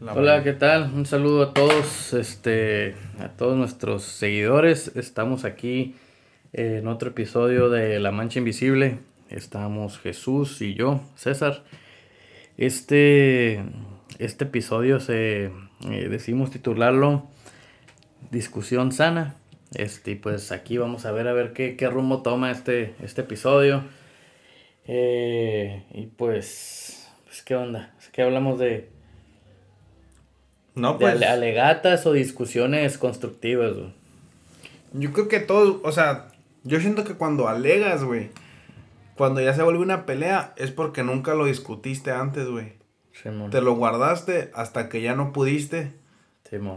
Hola, ¿qué tal? Un saludo a todos, este, a todos nuestros seguidores. Estamos aquí en otro episodio de La Mancha Invisible. Estamos Jesús y yo, César. Este, este episodio se eh, decimos titularlo Discusión sana. Este, pues aquí vamos a ver a ver qué, qué rumbo toma este, este episodio. Eh, y pues, pues, ¿qué onda? ¿Qué hablamos de no, pues. alegatas o discusiones constructivas, güey. Yo creo que todo, o sea, yo siento que cuando alegas, güey, cuando ya se vuelve una pelea, es porque nunca lo discutiste antes, güey. Te lo guardaste hasta que ya no pudiste.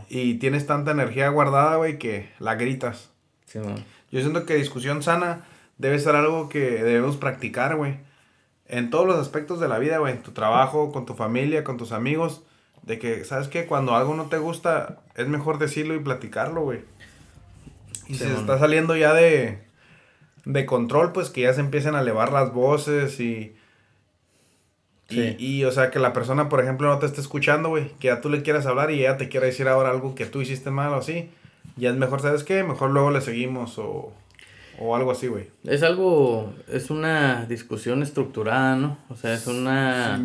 y tienes tanta energía guardada, güey, que la gritas. Yo siento que discusión sana debe ser algo que debemos practicar, güey. En todos los aspectos de la vida, güey. En tu trabajo, con tu familia, con tus amigos de que, ¿sabes qué? Cuando algo no te gusta, es mejor decirlo y platicarlo, güey. Y si se está saliendo ya de, de control, pues que ya se empiecen a elevar las voces y, y, y, o sea, que la persona, por ejemplo, no te esté escuchando, güey, que ya tú le quieras hablar y ella te quiera decir ahora algo que tú hiciste mal o así, ya es mejor, ¿sabes qué? Mejor luego le seguimos o, o algo así, güey. Es algo, es una discusión estructurada, ¿no? O sea, es una...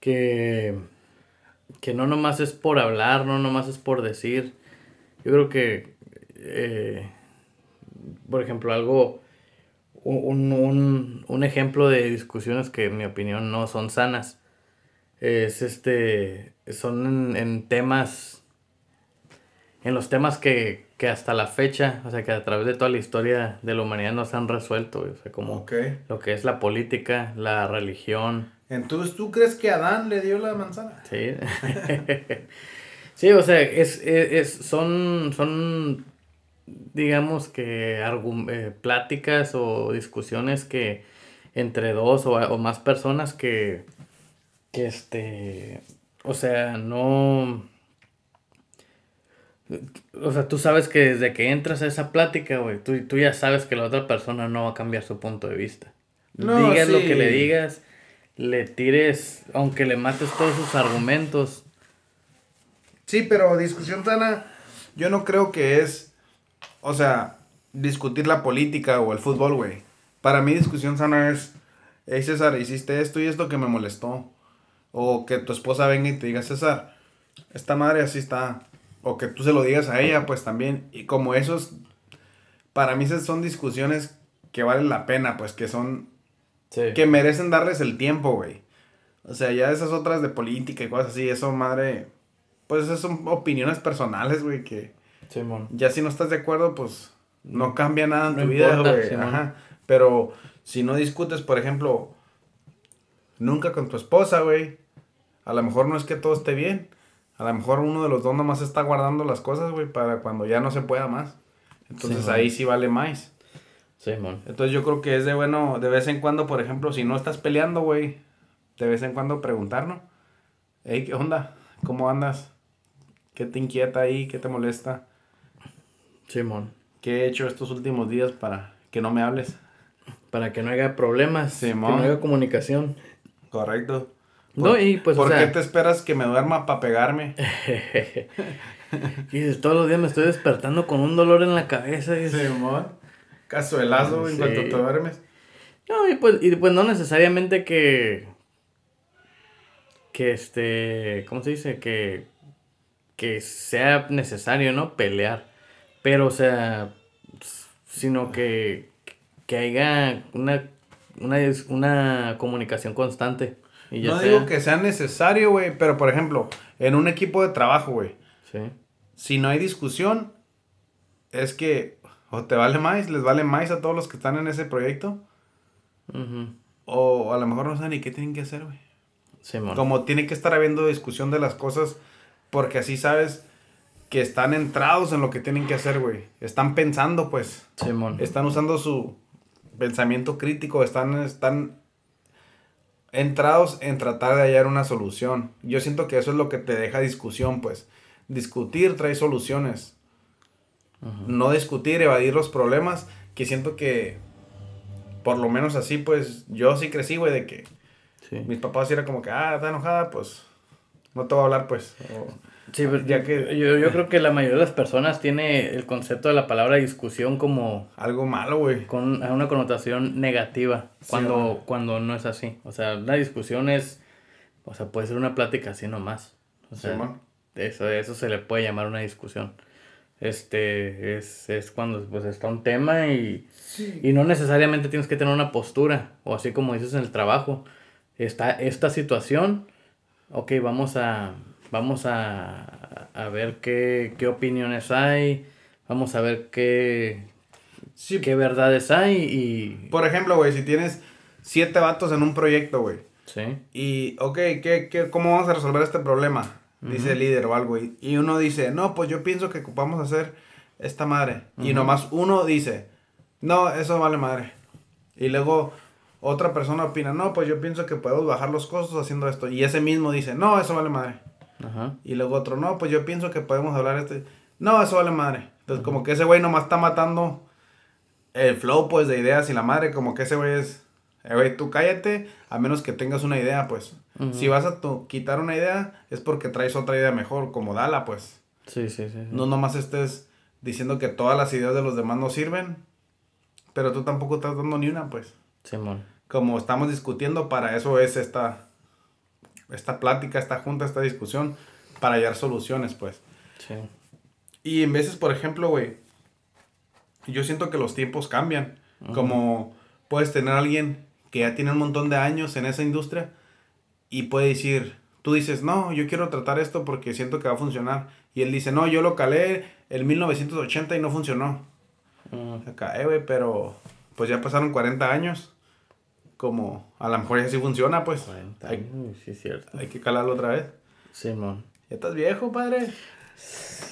que que no nomás es por hablar, no nomás es por decir. Yo creo que, eh, por ejemplo, algo, un, un, un, ejemplo de discusiones que en mi opinión no son sanas, es este, son en, temas, en los temas que, que, hasta la fecha, o sea, que a través de toda la historia de la humanidad no se han resuelto, o sea, como lo que es la política, la religión, entonces, ¿tú crees que Adán le dio la manzana? Sí. sí, o sea, es, es, son, son, digamos que, eh, pláticas o discusiones que entre dos o, más personas que, que, este, o sea, no... O sea, tú sabes que desde que entras a esa plática, güey, tú, tú ya sabes que la otra persona no va a cambiar su punto de vista. No, digas lo que le digas, le tires, aunque le mates todos sus argumentos. Sí, pero discusión sana, yo no creo que es, o sea, discutir la política o el fútbol, güey. Para mí discusión sana es, hey César, hiciste esto y esto que me molestó. O que tu esposa venga y te diga, César, esta madre así está. O que tú se lo digas a ella, pues también. Y como esos, para mí son discusiones que valen la pena, pues que son que merecen darles el tiempo, güey. O sea, ya esas otras de política y cosas así, eso, madre. Pues esas son opiniones personales, güey, que. Ya si no estás de acuerdo, pues no cambia nada en tu vida, güey. Ajá. Pero si no discutes, por ejemplo, nunca con tu esposa, güey. A lo mejor no es que todo esté bien. A lo mejor uno de los dos nomás está guardando las cosas, güey, para cuando ya no se pueda más. Entonces ahí sí vale más. Entonces yo creo que es de bueno, de vez en cuando, por ejemplo, si no estás peleando, güey, de vez en cuando preguntarnos, hey, ¿qué onda? ¿Cómo andas? ¿Qué te inquieta ahí? ¿Qué te molesta? Simón. ¿Qué he hecho estos últimos días para que no me hables? Para que no haya problemas, Simón. que no haya comunicación. Correcto. No, y pues, ¿Por qué te esperas que me duerma para pegarme? y todos los días me estoy despertando con un dolor en la cabeza. Simón. Cazuelazo en cuanto te duermes. No, y pues, y pues no necesariamente que. Que este. ¿Cómo se dice? Que. Que sea necesario, ¿no? Pelear. Pero, o sea. Sino que. Que haya una. Una, una comunicación constante. Y no digo que sea necesario, güey. Pero, por ejemplo, en un equipo de trabajo, güey. Sí. Si no hay discusión, es que o te vale más, les vale más a todos los que están en ese proyecto. O a lo mejor no saben ni qué tienen que hacer, güey. Como tiene que estar habiendo discusión de las cosas, porque así sabes que están entrados en lo que tienen que hacer, güey. Están pensando, pues. Simón. Están usando su pensamiento crítico, están, están entrados en tratar de hallar una solución. Yo siento que eso es lo que te deja discusión, pues. Discutir trae soluciones no discutir, evadir los problemas, que siento que, por lo menos así, pues yo sí crecí, güey, de que mis papás era como que, ah, está enojada, pues no te voy a hablar, pues. Sí, pero ya que yo, yo creo que la mayoría de las personas tiene el concepto de la palabra discusión como... Algo malo, güey. Con una connotación negativa, cuando, cuando no es así. O sea, una discusión es, o sea, puede ser una plática así nomás. O sea, eso, eso se le puede llamar una discusión. Este, es, es cuando pues está un tema y, y no necesariamente tienes que tener una postura, o así como dices en el trabajo. Está esta situación, ok, vamos a, vamos a, a ver qué, qué opiniones hay, vamos a ver qué, sí. qué verdades hay y... Por ejemplo, güey, si tienes siete vatos en un proyecto, güey. Sí. Y, ok, ¿qué, qué, ¿cómo vamos a resolver este problema? Dice el líder o algo. Y, y, uno dice, no, pues yo pienso que ocupamos hacer esta madre. Y nomás uno dice, no, eso vale madre. Y luego otra persona opina, no, pues yo pienso que podemos bajar los costos haciendo esto. Y ese mismo dice, no, eso vale madre. Y luego otro, no, pues yo pienso que podemos hablar este. No, eso vale madre. Entonces, como que ese güey nomás está matando el flow, pues, de ideas y la madre, como que ese güey es, eh, güey, tú cállate, a menos que tengas una idea, pues. Si vas a quitar una idea, es porque traes otra idea mejor, como dala, pues. Sí, sí, sí, No nomás estés diciendo que todas las ideas de los demás no sirven, pero tú tampoco estás dando ni una, pues. Simón. Como estamos discutiendo, para eso es esta, esta plática, esta junta, esta discusión, para hallar soluciones, pues. Sí. Y en veces, por ejemplo, güey, yo siento que los tiempos cambian. Como puedes tener a alguien que ya tiene un montón de años en esa industria y puede decir, tú dices, no, yo quiero tratar esto porque siento que va a funcionar. Y él dice, no, yo lo calé en 1980 y no funcionó. Uh Acá, eh, güey, pero pues ya pasaron 40 años. Como a lo mejor ya sí funciona, pues. 40 años, sí, es cierto. Hay que calarlo otra vez. Simón. ya estás viejo, padre.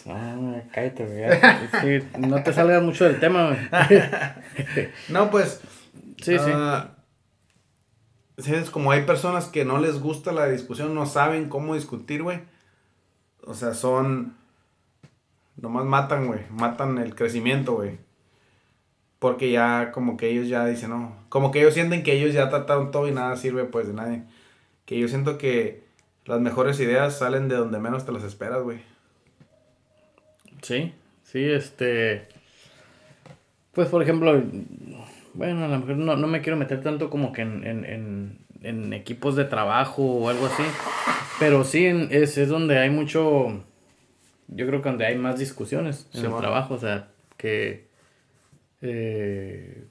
Ah, cállate, güey. Sí, no te salgas mucho del tema, güey. no, pues. Sí, sí. Ah, es como hay personas que no les gusta la discusión, no saben cómo discutir, güey. O sea, son. Nomás matan, güey. Matan el crecimiento, güey. Porque ya, como que ellos ya dicen, no. Como que ellos sienten que ellos ya trataron todo y nada sirve, pues, de nadie. Que yo siento que las mejores ideas salen de donde menos te las esperas, güey. Sí, sí, este. Pues, por ejemplo, bueno, a lo mejor no, me quiero meter tanto como que en, equipos de trabajo o algo así. Pero sí, es, es donde hay mucho. Yo creo que donde hay más discusiones en el trabajo. O sea, que. Eh,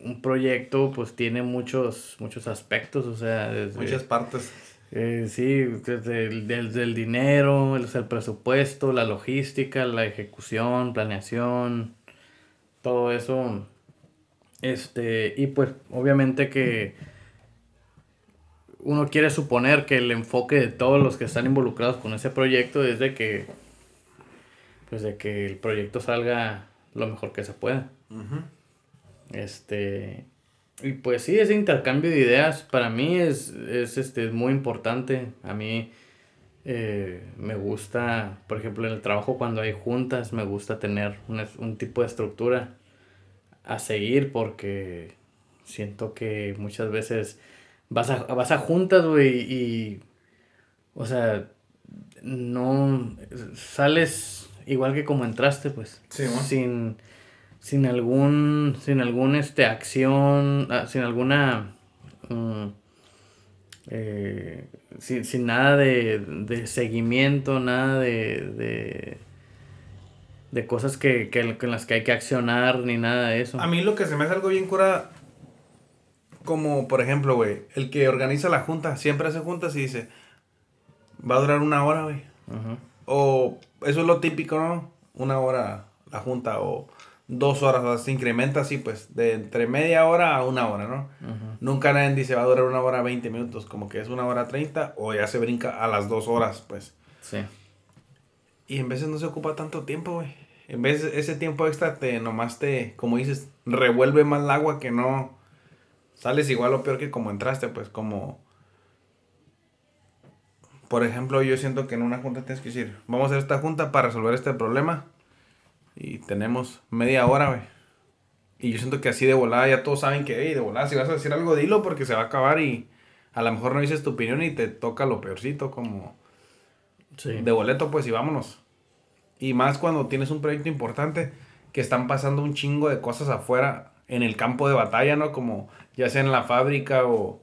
un proyecto pues tiene muchos muchos aspectos, o sea, muchas partes. Eh, sí, desde el, dinero, el, el, presupuesto, la logística, la ejecución, planeación, todo eso este, y pues obviamente que uno quiere suponer que el enfoque de todos los que están involucrados con ese proyecto es de que pues de que el proyecto salga lo mejor que se pueda. Este y pues sí, ese intercambio de ideas para mí es, es este, muy importante. A mí eh, me gusta, por ejemplo, en el trabajo cuando hay juntas, me gusta tener un, un tipo de estructura a seguir porque siento que muchas veces vas a, vas a juntas, güey, y, o sea, no, sales igual que como entraste, pues, sin, sin algún, sin algún, este, acción, ah, sin alguna, mm, eh, sin, sin, nada de, de seguimiento, nada de de cosas que, que, en las que hay que accionar ni nada de eso. A mí lo que se me hace algo bien cura, como por ejemplo, güey, el que organiza la junta, siempre hace juntas y dice, va a durar una hora, güey. O eso es lo típico, ¿no? Una hora la junta o dos horas, o sea, se incrementa así, pues, de entre media hora a una hora, ¿no? Nunca nadie dice va a durar una hora 20 minutos, como que es una hora 30 o ya se brinca a las dos horas, pues. Sí. Y en veces no se ocupa tanto tiempo, güey. En vez de ese tiempo extra te nomás te, como dices, revuelve más el agua que no sales igual o peor que como entraste, pues como por ejemplo, yo siento que en una junta tienes que decir, vamos a hacer esta junta para resolver este problema y tenemos media hora, güey. Y yo siento que así de volada ya todos saben que, hey, de volada, si vas a decir algo, dilo porque se va a acabar y a lo mejor no dices tu opinión y te toca lo peorcito, como de boleto, pues y vámonos. Y más cuando tienes un proyecto importante que están pasando un chingo de cosas afuera en el campo de batalla, ¿no? Como ya sea en la fábrica o,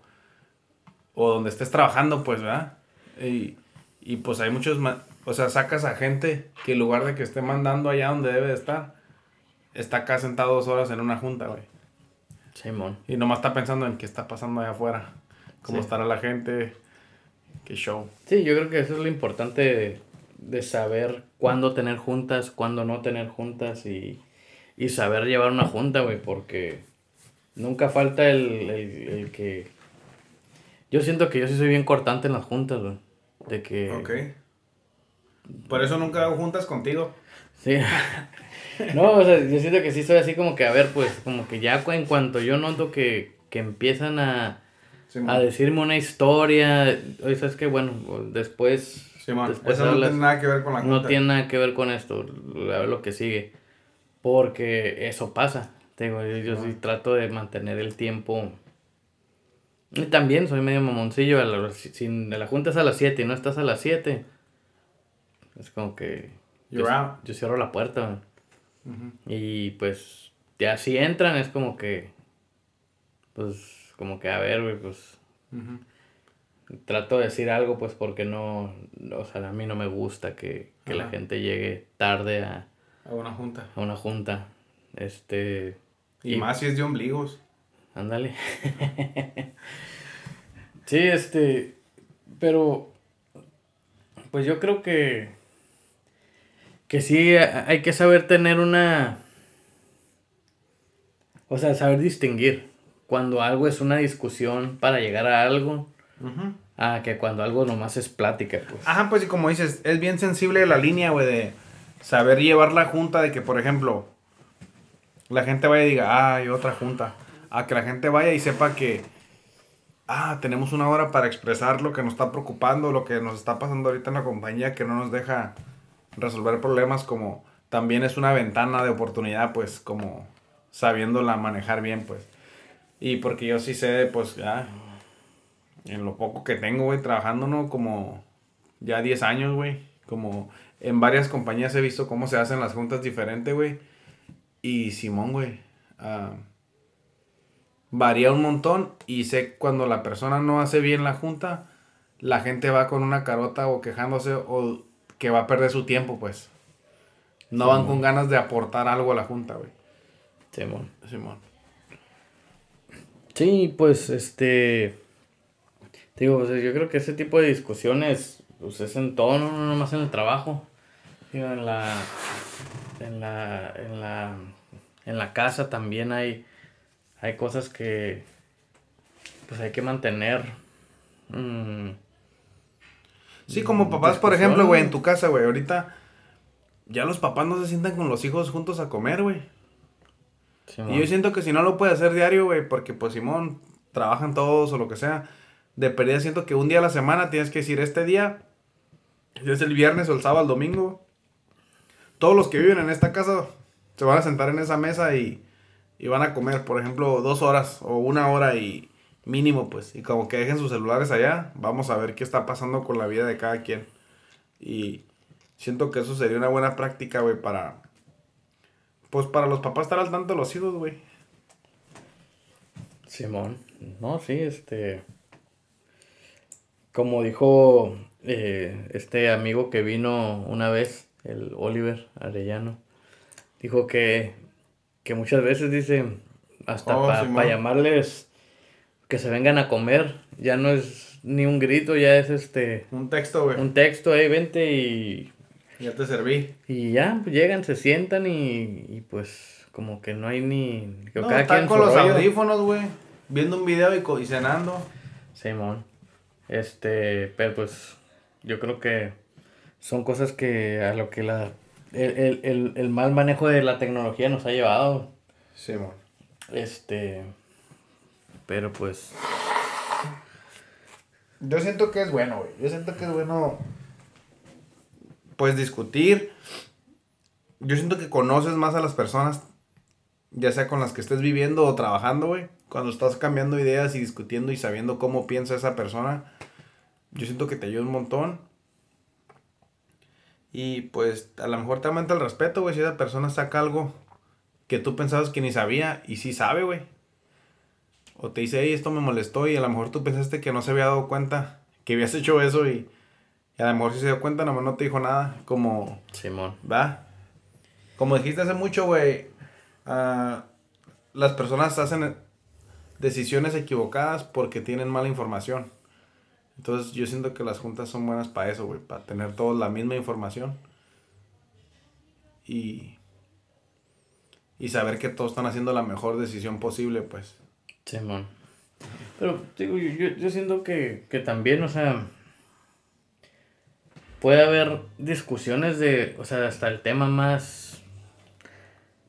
o donde estés trabajando, pues, ¿verdad? Y, y pues hay muchos, o sea, sacas a gente que en lugar de que esté mandando allá donde debe de estar, está acá sentado dos horas en una junta, güey. Simón. Y nomás está pensando en qué está pasando allá afuera, cómo estará la gente, qué show. Sí, yo creo que eso es lo importante de, saber cuándo tener juntas, cuándo no tener juntas y, y saber llevar una junta, güey, porque nunca falta el, el, el, que... Yo siento que yo sí soy bien cortante en las juntas, güey. De que... Ok. Por eso nunca hago juntas contigo. Sí. No, o sea, yo siento que sí soy así como que, a ver, pues, como que ya en cuanto yo noto que, que empiezan a, a decirme una historia, oye, ¿sabes qué? Bueno, después... después eso no tiene nada que ver con la No tiene nada que ver con esto, a ver lo que sigue. Porque eso pasa. Yo, yo sí trato de mantener el tiempo... Y también soy medio mamoncillo. si, la junta es a las 7 y no estás a las 7, es como que... Yo, yo, cierro la puerta. Y pues ya si entran es como que, pues como que a ver, güey, pues trato de decir algo pues porque no, o sea, a mí no me gusta que, la gente llegue tarde a, a una junta. A una junta. Este... Y, más si es de ombligos. Ándale. sí, este, pero pues yo creo que que sí hay que saber tener una... O sea, saber distinguir cuando algo es una discusión para llegar a algo, a que cuando algo nomás es plática, pues. Ajá, pues y como dices, es bien sensible la línea, güey, de saber llevar la junta, de que, por ejemplo, la gente vaya y diga, ah, hay otra junta. A que la gente vaya y sepa que, ah, tenemos una hora para expresar lo que nos está preocupando, lo que nos está pasando ahorita en la compañía, que no nos deja resolver problemas como también es una ventana de oportunidad, pues como sabiéndola manejar bien, pues. Y porque yo sí sé, pues ya, en lo poco que tengo, güey, trabajando, ¿no? Como ya 10 años, güey. Como en varias compañías he visto cómo se hacen las juntas diferentes, güey. Y Simón, güey, ah, varía un montón y sé cuando la persona no hace bien la junta, la gente va con una carota o quejándose o que va a perder su tiempo, pues. No van con ganas de aportar algo a la junta, güey. Simón. Simón. Sí, pues este. Digo, pues, yo creo que ese tipo de discusiones, pues es en todo, no, no más en el trabajo. Digo, en la. En la. En la. En la casa también hay. Hay cosas que. Pues hay que mantener. Mmm, Sí, como papás, por ejemplo, güey, en tu casa, güey, ahorita ya los papás no se sientan con los hijos juntos a comer, güey. y yo siento que si no lo puede hacer diario, güey, porque pues Simón, trabajan todos o lo que sea, de pérdida siento que un día a la semana tienes que decir, este día, es el viernes o el sábado, el domingo, todos los que viven en esta casa se van a sentar en esa mesa y, y van a comer, por ejemplo, dos horas o una hora y mínimo, pues. Y como que dejen sus celulares allá, vamos a ver qué está pasando con la vida de cada quien. Y siento que eso sería una buena práctica, güey, para. Pues para los papás estar al tanto de los hijos, güey. Simón, no, sí, este. Como dijo eh, este amigo que vino una vez, el Oliver Arellano, dijo que, que muchas veces dice, hasta oh, para llamarles que se vengan a comer. Ya no es ni un grito, ya es este... Un texto, güey. Un texto, ahí vente y... Ya te serví. Y ya, pues llegan, se sientan y, y pues como que no hay ni... no, están con los audífonos, güey. Viendo un video y, y cenando. Simón. Este, pero pues yo creo que son cosas que a lo que la... El, el, el, el mal manejo de la tecnología nos ha llevado. Simón. Este... Pero pues. Yo siento que es bueno, güey. Yo siento que es bueno. Pues discutir. Yo siento que conoces más a las personas. Ya sea con las que estés viviendo o trabajando, güey. cuando estás cambiando ideas y discutiendo y sabiendo cómo piensa esa persona, yo siento que te ayuda un montón. Y pues a lo mejor te aumenta el respeto, güey, si esa persona saca algo que tú pensabas que ni sabía y sí sabe, güey. O te dice, hey, esto me molestó y a lo mejor tú pensaste que no se había dado cuenta que habías hecho eso y, a lo mejor sí se dio cuenta, nomás no te dijo nada. Como... Simón. ¿Va? Como dijiste hace mucho, güey, uh, las personas hacen decisiones equivocadas porque tienen mala información. Entonces yo siento que las juntas son buenas para eso, güey, para tener todos la misma información. Y, y saber que todos están haciendo la mejor decisión posible, pues. Simón. Pero digo, yo, yo siento que, que también, o sea, puede haber discusiones de, o sea, hasta el tema más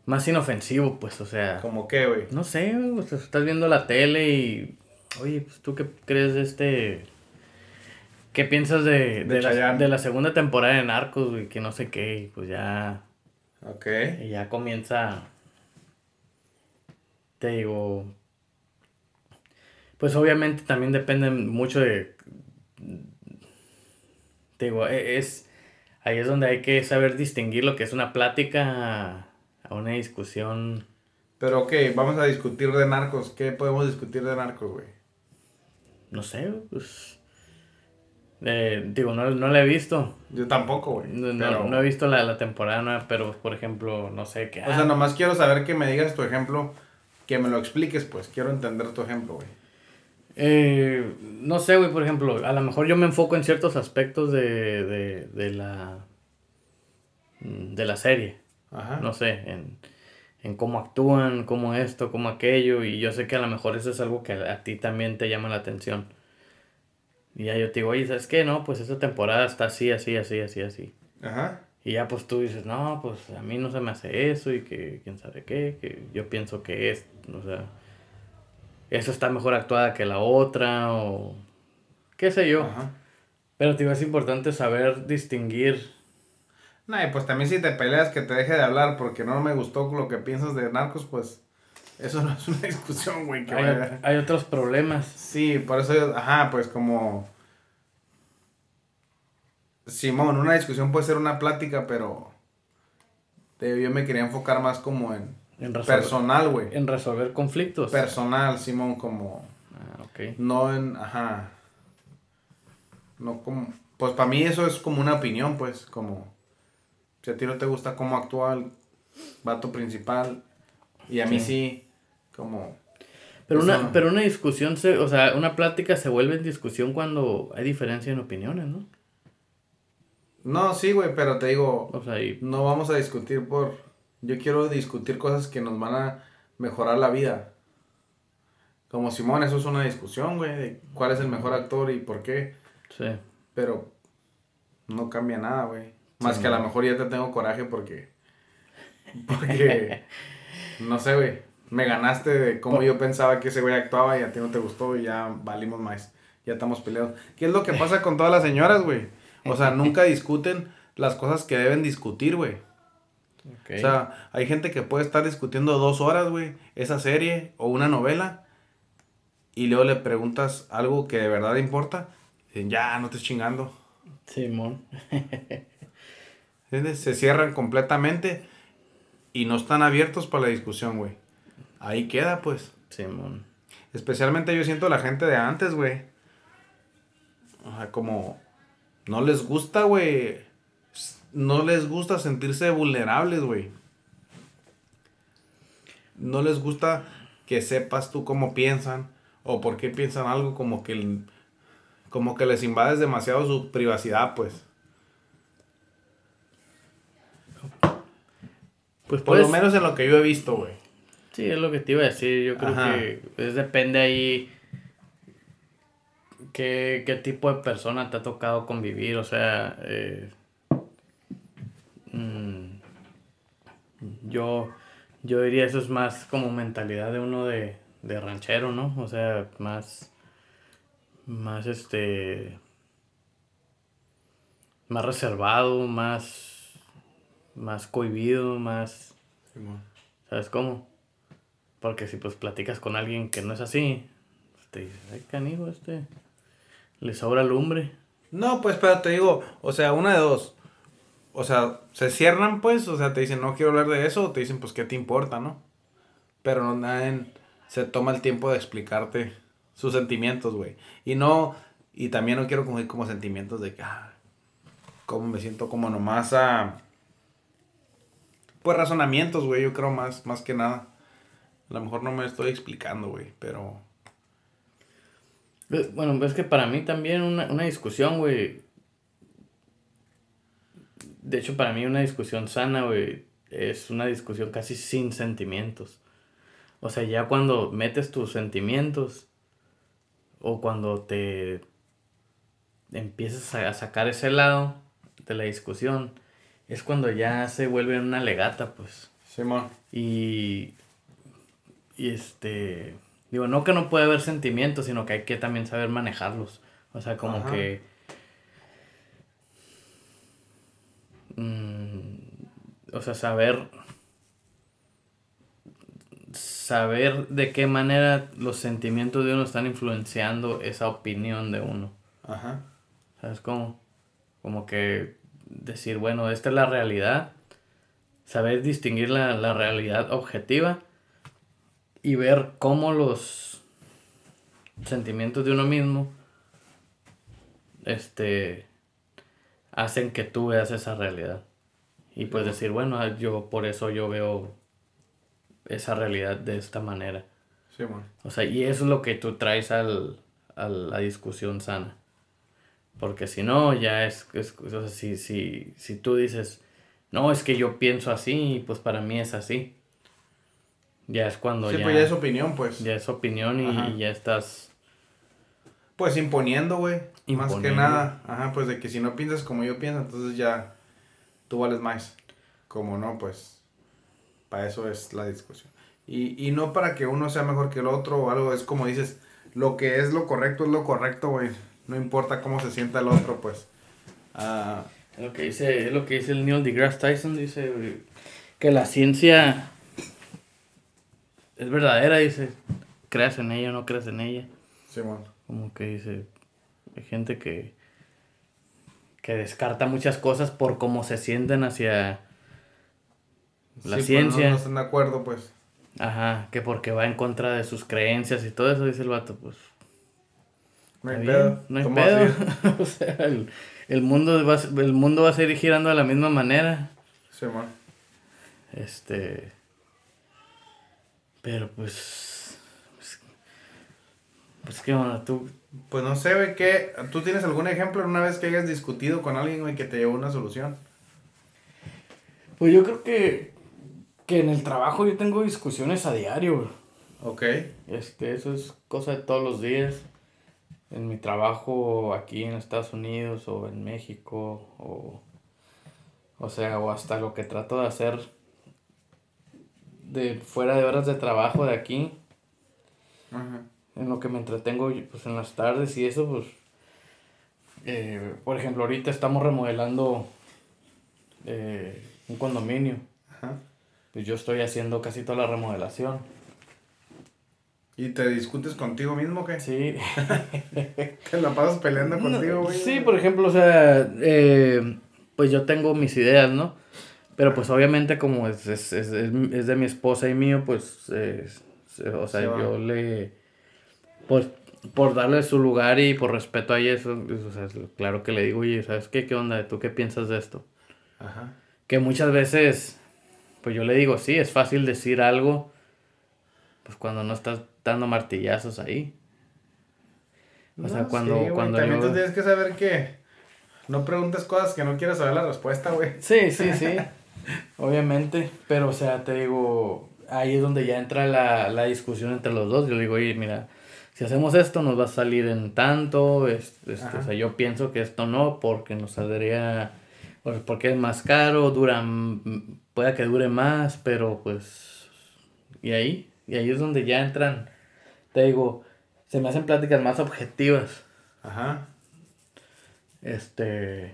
más inofensivo, pues, o sea. ¿Cómo qué, güey? No sé, o sea, estás viendo la tele y. Oye, pues tú qué crees de este. ¿Qué piensas de, de, la, de la, segunda temporada de Narcos, güey? Que no sé qué, y pues ya. Ok. Y ya comienza. Te digo. Pues obviamente también depende mucho de. Te digo, e, es. Ahí es donde hay que saber distinguir lo que es una plática a una discusión. Pero ok, vamos a discutir de narcos. ¿Qué podemos discutir de narcos, güey? No sé, pues. Eh, digo, no, no la he visto. Yo tampoco, güey. No, he visto la, la temporada nueva, pero por ejemplo, no sé qué. O sea, nomás quiero saber que me digas tu ejemplo, que me lo expliques, pues. Quiero entender tu ejemplo, güey. Eh, no sé, güey, por ejemplo, a lo mejor yo me enfoco en ciertos aspectos de, de, de la. de la serie. No sé, en, cómo actúan, cómo esto, cómo aquello. Y yo sé que a lo mejor eso es algo que a, ti también te llama la atención. Y ya yo te digo, oye, ¿sabes qué? No, pues esta temporada está así, así, así, así, así. Ajá. Y ya pues tú dices, no, pues a mí no se me hace eso y que quién sabe qué, que yo pienso que es, o sea, eso está mejor actuada que la otra o qué sé yo. Ajá. Pero digo, es importante saber distinguir no, y pues también si te peleas que te deje de hablar porque no me gustó lo que piensas de narcos, pues eso no es una discusión, güey. Hay, hay, otros problemas. Sí, por eso, ajá, pues como... Simón, una discusión puede ser una plática, pero yo me quería enfocar más como en, en personal, güey. En resolver conflictos. Personal, Simón, como... Ah, ok. No en, ajá. No como... Pues para mí eso es como una opinión, pues, como si a ti no te gusta cómo actúa el vato principal y a mí sí, como... Pero una, pero una discusión, se, o sea, una plática se vuelve en discusión cuando hay diferencia en opiniones, ¿no? No, sí, güey, pero te digo, o sea, no vamos a discutir por... Yo quiero discutir cosas que nos van a mejorar la vida. Como Simón, eso es una discusión, güey, de cuál es el mejor actor y por qué. Sí. Pero no cambia nada, güey. Más que a lo mejor ya te tengo coraje porque. Porque. no sé, güey. Me ganaste de cómo yo pensaba que ese güey actuaba y a ti no te gustó y ya valimos más. Ya estamos peleados. ¿Qué es lo que pasa con todas las señoras, güey? O sea, nunca discuten las cosas que deben discutir, güey. O sea, hay gente que puede estar discutiendo dos horas, güey, esa serie o una novela. Y luego le preguntas algo que de verdad importa. Dicen, ya, no estés chingando. Simón. Se cierran completamente y no están abiertos para la discusión, güey. Ahí queda, pues. Simón. Especialmente yo siento la gente de antes, güey. O sea, como no les gusta, güey. No les gusta sentirse vulnerables, güey. No les gusta que sepas tú cómo piensan o por qué piensan algo como que como que les invades demasiado su privacidad, pues. Pues Por lo menos en lo que yo he visto, güey. Sí, es lo que te iba a decir. Yo creo que pues, depende ahí qué, qué tipo de persona te ha tocado convivir. O sea, eh, mm, yo, yo diría eso es más como mentalidad de uno de, de ranchero, ¿no? O sea, más, más este, más reservado, más más cohibido, más... ¿Sabes cómo? Porque si pues platicas con alguien que no es así, pues, te dices, ay, canijo, este, le sobra lumbre. No, pues, pero te digo, o sea, una de dos. O sea, se cierran, pues, o sea, te dicen, no quiero hablar de eso, o te dicen, pues, ¿qué te importa, no? Pero no, nadie se toma el tiempo de explicarte sus sentimientos, güey. Y no, y también no quiero coger como sentimientos de que, ah, cómo me siento como nomás a... Pues razonamientos, güey, yo creo más, más que nada. A lo mejor no me estoy explicando, güey, pero... Bueno, es que para mí también una, una discusión, güey. De hecho, para mí una discusión sana, güey, es una discusión casi sin sentimientos. O sea, ya cuando metes tus sentimientos o cuando te empiezas a sacar ese lado de la discusión, es cuando ya se vuelve una legata, pues. Simón. y, y este, digo, no que no puede haber sentimientos, sino que hay que también saber manejarlos. O sea, como que... Mm, o sea, saber saber de qué manera los sentimientos de uno están influenciando esa opinión de uno. Ajá. ¿Sabes cómo? Como que decir, bueno, esta es la realidad. Saber distinguir la, la realidad objetiva y ver cómo los sentimientos de uno mismo este hacen que tú veas esa realidad. Y pues decir, bueno, yo por eso yo veo esa realidad de esta manera. Sí, bueno. O sea, y eso es lo que tú traes al, a la discusión sana. Porque si no, ya es, es o sea, si, si, si tú dices, no, es que yo pienso así, pues para mí es así. Ya es cuando sí, ya... pues ya es opinión, pues. Ya es opinión y, ya estás... Pues imponiendo, güey. Más que nada. Ajá, pues de que si no piensas como yo pienso, entonces ya tú vales más. Como no, pues para eso es la discusión. Y, y no para que uno sea mejor que el otro o algo, es como dices, lo que es lo correcto es lo correcto, güey. No importa cómo se sienta el otro, pues. Es lo que dice, es lo que dice el Neil deGrasse Tyson, dice que la ciencia es verdadera, dice, creas en ella o no creas en ella. Sí, bueno. Como que dice, hay gente que, que descarta muchas cosas por cómo se sienten hacia la ciencia. no, están de acuerdo, pues. Ajá, que porque va en contra de sus creencias y todo eso, dice el vato, pues. No hay pedo. No hay pedo. o sea, el, mundo va, el mundo va a seguir girando de la misma manera. Sí, man. Este. Pero pues. Pues, pues qué onda, tú. Pues no sé, güey, ¿qué? ¿Tú tienes algún ejemplo una vez que hayas discutido con alguien, güey, que te llevó una solución? Pues yo creo que que en el trabajo yo tengo discusiones a diario, Ok. Este, eso es cosa de todos los días. En mi trabajo aquí en Estados Unidos o en México o... O sea, o hasta lo que trato de hacer de fuera de horas de trabajo de aquí. Ajá. En lo que me entretengo pues en las tardes y eso pues... Eh, por ejemplo, ahorita estamos remodelando eh, un condominio. Ajá pues yo estoy haciendo casi toda la remodelación. ¿Y te discutes contigo mismo qué? Sí. ¿Te la pasas peleando contigo, güey? Sí, por ejemplo, o sea, eh, pues yo tengo mis ideas, ¿no? Pero pues obviamente como es, es, es, es de mi esposa y mío, pues, o sea, yo le... Pues por darle su lugar y por respeto a ella, eso, o sea, claro que le digo, oye, ¿sabes qué? ¿Qué onda? ¿Tú qué piensas de esto? Ajá. Que muchas veces pues yo le digo, sí, es fácil decir algo, pues cuando no estás dando martillazos ahí. O sea, cuando, cuando También tú tienes que saber que no preguntes cosas que no quieras saber la respuesta, güey. Sí, sí, sí. Obviamente. Pero, o sea, te digo, ahí es donde ya entra la, la discusión entre los dos. Yo le digo, oye, mira, si hacemos esto nos va a salir en tanto. Este, o sea, yo pienso que esto no, porque nos saldría pues, porque es más caro, dura, puede que dure más, pero pues, y ahí, y ahí es donde ya entran, te digo, se me hacen pláticas más objetivas. Ajá. Este,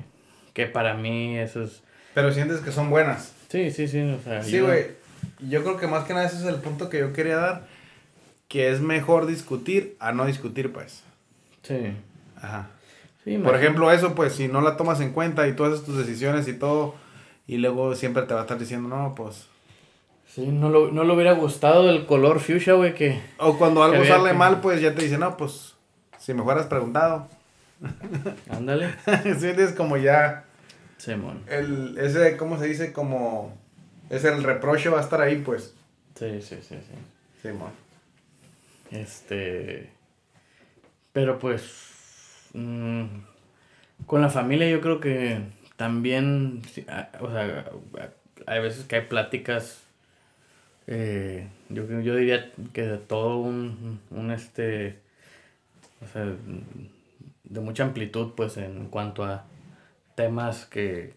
que para mí eso es... Pero sientes que son buenas. Sí, sí, sí, o sea. Sí, güey. yo creo que más que nada ese es el punto que yo quería dar. Que es mejor discutir a no discutir, pues. Sí. Ajá. Por ejemplo, eso, pues, si no la tomas en cuenta y tú haces tus decisiones y todo, y luego siempre te va a estar diciendo, no, pues. Sí, no, lo, no le hubiera gustado el color fuchsia, güey, que. O cuando algo sale mal, pues ya te dice, no, pues, si me fueras preguntado. Ándale. sí, es como ya. Simón. el, ese, ¿cómo se dice? Como. Es el reproche va a estar ahí, pues. Sí, sí, sí, sí. Simón. Este. Pero pues. Mm, con la familia yo creo que también. O sea, hay veces que hay pláticas. Eh, yo, yo diría que de todo un, un este. O sea, de mucha amplitud, pues, en cuanto a temas que,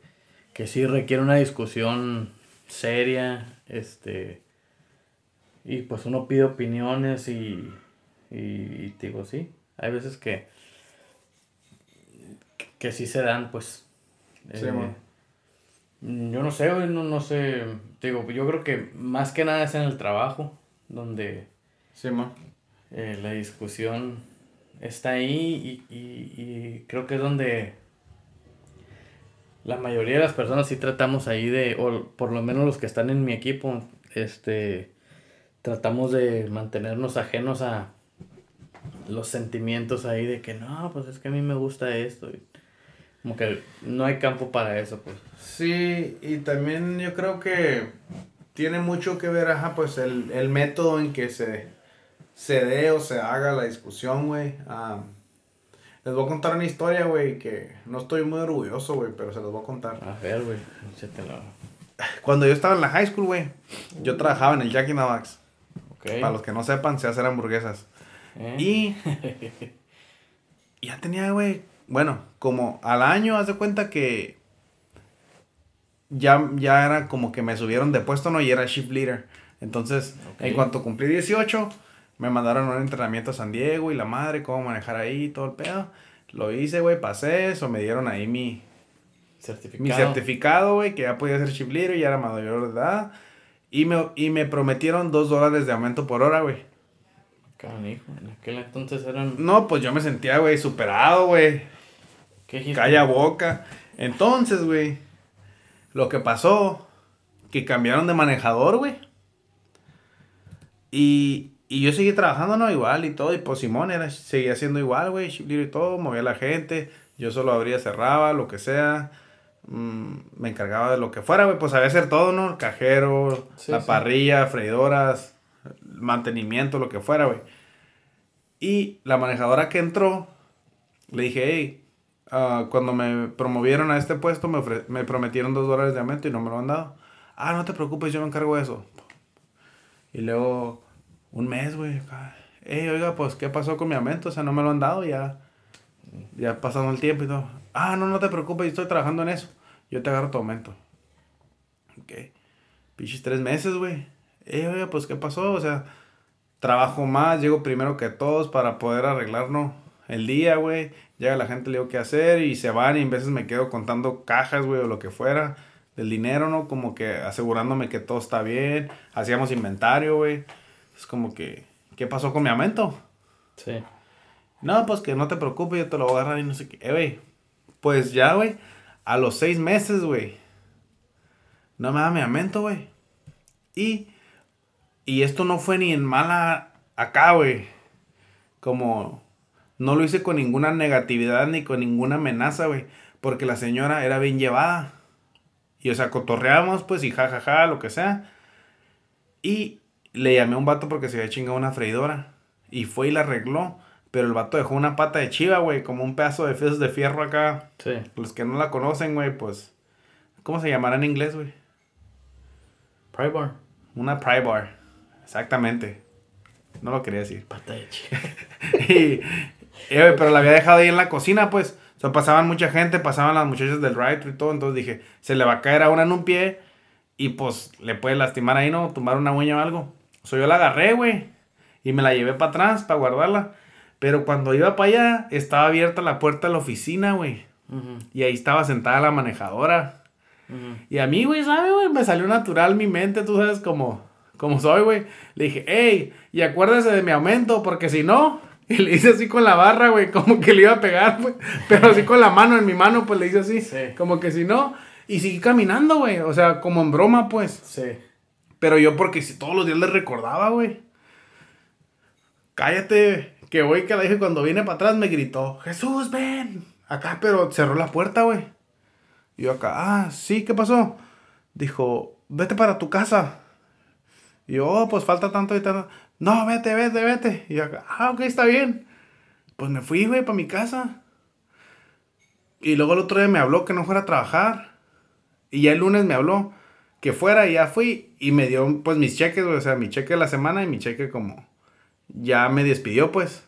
que sí requieren una discusión seria, este, y pues uno pide opiniones y, y, digo, sí, hay veces que, que sí se dan, pues. Sí, eh, yo no sé, no, no sé, digo, yo creo que más que nada es en el trabajo, donde sí, eh, la discusión está ahí y, y, creo que es donde la mayoría de las personas sí tratamos ahí de, o por lo menos los que están en mi equipo, este, tratamos de mantenernos ajenos a los sentimientos ahí de que no, pues es que a mí me gusta esto. Como que no hay campo para eso, pues. Sí, y también yo creo que tiene mucho que ver, ajá, pues el, el método en que se se dé o se haga la discusión, güey. Les voy a contar una historia, güey, que no estoy muy orgulloso, güey, pero se los voy a contar. A ver, güey, Cuando yo estaba en la high school, güey, yo trabajaba en el Jack in the Box. Para los que no sepan, se hacen hamburguesas. ¿Eh? Y ya tenía, güey, bueno, como al año, haz de cuenta que ya, ya era como que me subieron de puesto, ¿no? Y era shift leader. Entonces, en cuanto cumplí 18, me mandaron un entrenamiento a San Diego y la madre, cómo manejar ahí, todo el pedo. Lo hice, güey, pasé eso, me dieron ahí mi certificado, mi certificado, güey, que ya podía ser chip y ya era mayor de edad. Y me, y me prometieron dos dólares de aumento por hora, güey. Canijo, en aquel entonces eran... No, pues yo me sentía, güey, superado, güey. ¿Qué Calla boca. Entonces, güey, lo que pasó, que cambiaron de manejador, güey. Y, y yo seguí trabajando, ¿no? Igual y todo. Y pues Simón era, seguía haciendo igual, güey. Y todo, movía a la gente. Yo solo abría, cerraba, lo que sea. Mm, me encargaba de lo que fuera, güey. Pues sabía hacer todo, ¿no? El cajero, la parrilla, freidoras, mantenimiento, lo que fuera, güey. Y la manejadora que entró, le dije, hey, ah, cuando me promovieron a este puesto, me, me prometieron dos dólares de aumento y no me lo han dado. Ah, no te preocupes, yo me encargo de eso. Y luego un mes, güey. Ey, oiga, pues, ¿qué pasó con mi aumento? O sea, no me lo han dado, ya. Ya pasado el tiempo y todo. Ah, no, no te preocupes, yo estoy trabajando en eso. Yo te agarro tu aumento. Ok. Pichis tres meses, güey. Ey, oiga, pues, ¿qué pasó? O sea, trabajo más, llego primero que todos para poder arreglarnos el día, güey. Llega la gente, le digo qué hacer y se van y en veces me quedo contando cajas, güey, o lo que fuera del dinero, ¿no? Como que asegurándome que todo está bien. Hacíamos inventario, güey. Es como que, ¿qué pasó con mi aumento? Sí. No, pues que no te preocupes, yo te lo voy a agarrar y no sé qué. Eh, güey. Pues ya, güey. A los seis meses, güey. No me da mi aumento, güey. Y, y esto no fue ni en mala acá, güey. Como no lo hice con ninguna negatividad ni con ninguna amenaza, güey. Porque la señora era bien llevada. Y o sea, cotorreamos, pues, y jajaja, ja, ja, lo que sea. Y le llamé a un vato porque se había chingado una freidora. Y fue y la arregló. Pero el vato dejó una pata de chiva, güey. Como un pedazo de fios de fierro acá. Sí. Los que no la conocen, güey, pues. ¿Cómo se llamará en inglés, güey? Pry bar. Una pry bar. Exactamente. No lo quería decir. Pata de chiva. y, pero la había dejado ahí en la cocina, pues. O sea, pasaban mucha gente, pasaban las muchachas del ride y todo. Entonces dije, se le va a caer a una en un pie. Y pues le puede lastimar ahí, ¿no? Tumbar una uña o algo. So yo la agarré, güey. Y me la llevé para atrás para guardarla. Pero cuando iba para allá, estaba abierta la puerta de la oficina, güey. Y ahí estaba sentada la manejadora. Y a mí, güey, ¿sabes, güey? Me salió natural mi mente, tú sabes, como... como soy, güey. Le dije, hey, y acuérdese de mi aumento, porque si no, y le hice así con la barra, güey, como que le iba a pegar, güey. Pero así con la mano en mi mano, pues le hice así. Como que si no. Y seguí caminando, güey. O sea, como en broma, pues. Sí. Pero yo porque si todos los días le recordaba, güey. Cállate, que hoy que la dije cuando viene para atrás me gritó, Jesús, ven. Acá, pero cerró la puerta, güey. Yo acá, ah, sí, ¿qué pasó? Dijo, vete para tu casa. Y yo, oh, pues falta tanto y tanto. No, vete, vete, vete. Y yo acá, ah, ok, está bien. Pues me fui, güey, para mi casa. Y luego el otro día me habló que no fuera a trabajar. Y ya el lunes me habló que fuera ya fui. Y me dio, pues, mis cheques. O sea, mi cheque de la semana y mi cheque como... Ya me despidió, pues.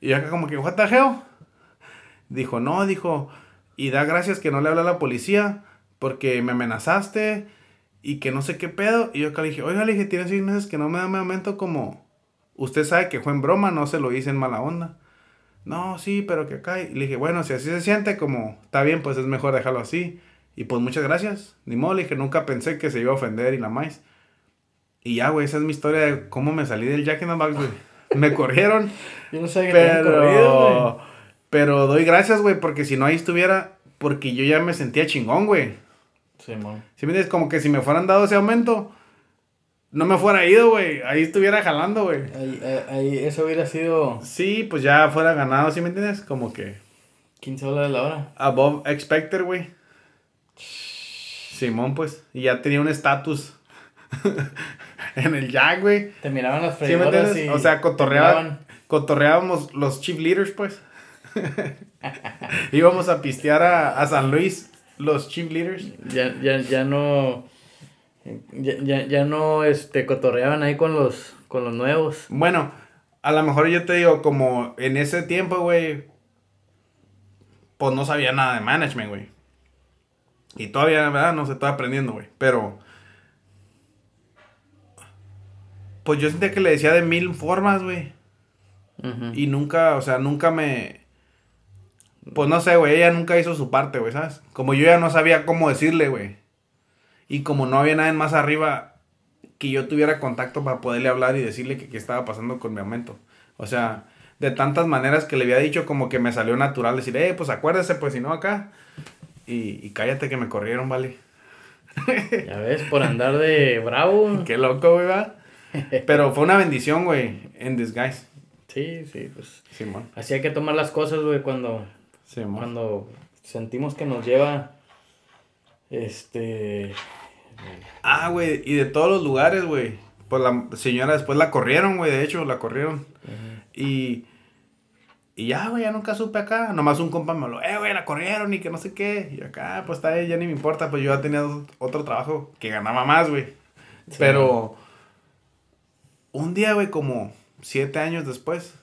Y acá como que, what? Dijo, no, dijo, y da gracias que no le habla a la policía porque me amenazaste y que no sé qué pedo. Y yo acá le dije, oiga, le dije, tiene seis meses que no me da mi aumento como... Usted sabe que fue en broma, no se lo hice en mala onda. No, sí, pero que acá... Y le dije, bueno, si así se siente, como está bien, pues es mejor dejarlo así. Y pues muchas gracias. Ni modo, le dije, nunca pensé que se iba a ofender y la más. Y ya, güey, esa es mi historia de cómo me salí del Jack in the Box, güey. Me corrieron. Yo no sé qué pero... Pero doy gracias, güey, porque si no ahí estuviera, porque yo ya me sentía chingón, güey. Sí, man. Si me dices, como que si me fueran dado ese aumento, no me fuera ido, güey. Ahí estuviera jalando, güey. Ahí, ahí, eso hubiera sido. Sí, pues ya fuera ganado, ¿sí me entiendes? Como que. 15 dólares la hora. Above expected, güey. Simón, pues. Y ya tenía un estatus en el Jack, güey. Te miraban las freidoras ¿Sí O sea, cotorreaban, cotorreábamos los chief leaders, pues. Íbamos a pistear a, San Luis, los chief leaders. Ya, ya, ya no. Ya, ya, no este, cotorreaban ahí con los, con los nuevos. Bueno, a lo mejor yo te digo, como en ese tiempo, güey, pues no sabía nada de management, güey. Y todavía, ¿verdad? No se estaba aprendiendo, güey. Pero. Pues yo sentía que le decía de mil formas, güey. Y nunca, o sea, nunca me. Pues no sé, güey, ella nunca hizo su parte, güey, ¿sabes? Como yo ya no sabía cómo decirle, güey. Y como no había nadie más arriba que yo tuviera contacto para poderle hablar y decirle que qué estaba pasando con mi aumento. O sea, de tantas maneras que le había dicho, como que me salió natural decir, eh, pues acuérdese, pues si no acá. Y, y cállate que me corrieron, vale. Ya ves, por andar de bravo. Qué loco, güey, va. Pero fue una bendición, güey, en disguise. Sí, sí, pues. Sí, Así hay que tomar las cosas, güey, cuando cuando sentimos que nos lleva, este... Ah, güey, y de todos los lugares, güey. Pues la señora después la corrieron, güey, de hecho, la corrieron. Y... Y ya, güey, ya nunca supe acá. Nomás un compa me lo, eh, güey, la corrieron y que no sé qué. Y acá, pues está ahí, ya ni me importa. Pues yo ya tenía otro trabajo que ganaba más, güey. Pero un día, güey, como siete años después,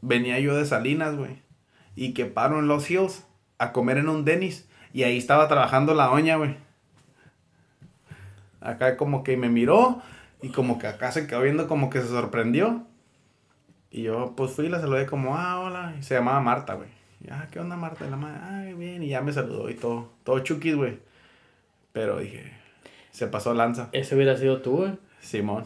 venía yo de Salinas, güey y que paro en Los Hills a comer en un Dennis. Y ahí estaba trabajando la doña, güey. Acá como que me miró y como que acá se quedó viendo como que se sorprendió. Y yo pues fui y la saludé como, ah, hola. Y se llamaba Marta, güey. Ya, ah, ¿qué onda Marta? Y la madre, ay, bien. Y ya me saludó y todo, todo chukis, güey. Pero dije, se pasó lanza. ¿Ese hubiera sido tú, güey? Simón.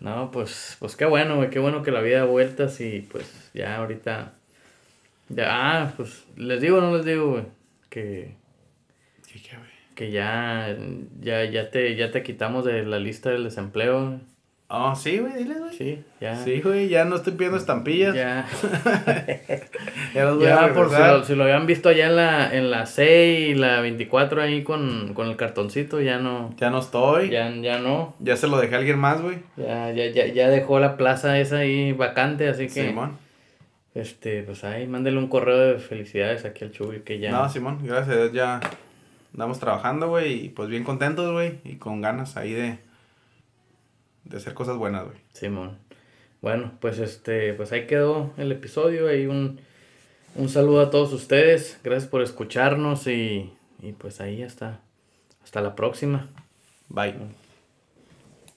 No, pues, pues qué bueno, güey. Qué bueno que la vida da vueltas y pues ya ahorita ya, ah, pues, ¿les digo o no les digo, güey? Que... ¿Qué, qué, güey? Que ya, ya, ya, te, ya te quitamos de la lista del desempleo, Oh, sí, güey, dile, güey. Sí, ya. Sí, güey, ya no estoy pidiendo estampillas. Ya. ya los voy a por si lo, si lo, habían visto allá en la, en la 6 y la 24 ahí con, con el cartoncito, ya no. Ya no estoy. Ya, ya no. Ya se lo dejé a alguien más, güey. Ya, ya, ya, ya dejó la plaza esa ahí vacante, así que. Simón. Este, pues ahí, mándele un correo de felicidades aquí al Chuy que ya. No, Simón, gracias a Dios ya andamos trabajando, güey, y pues bien contentos, güey, y con ganas ahí de, de hacer cosas buenas, güey. Simón. Bueno, pues este, pues ahí quedó el episodio, ahí un, un saludo a todos ustedes, gracias por escucharnos y, y pues ahí hasta, hasta la próxima. Bye.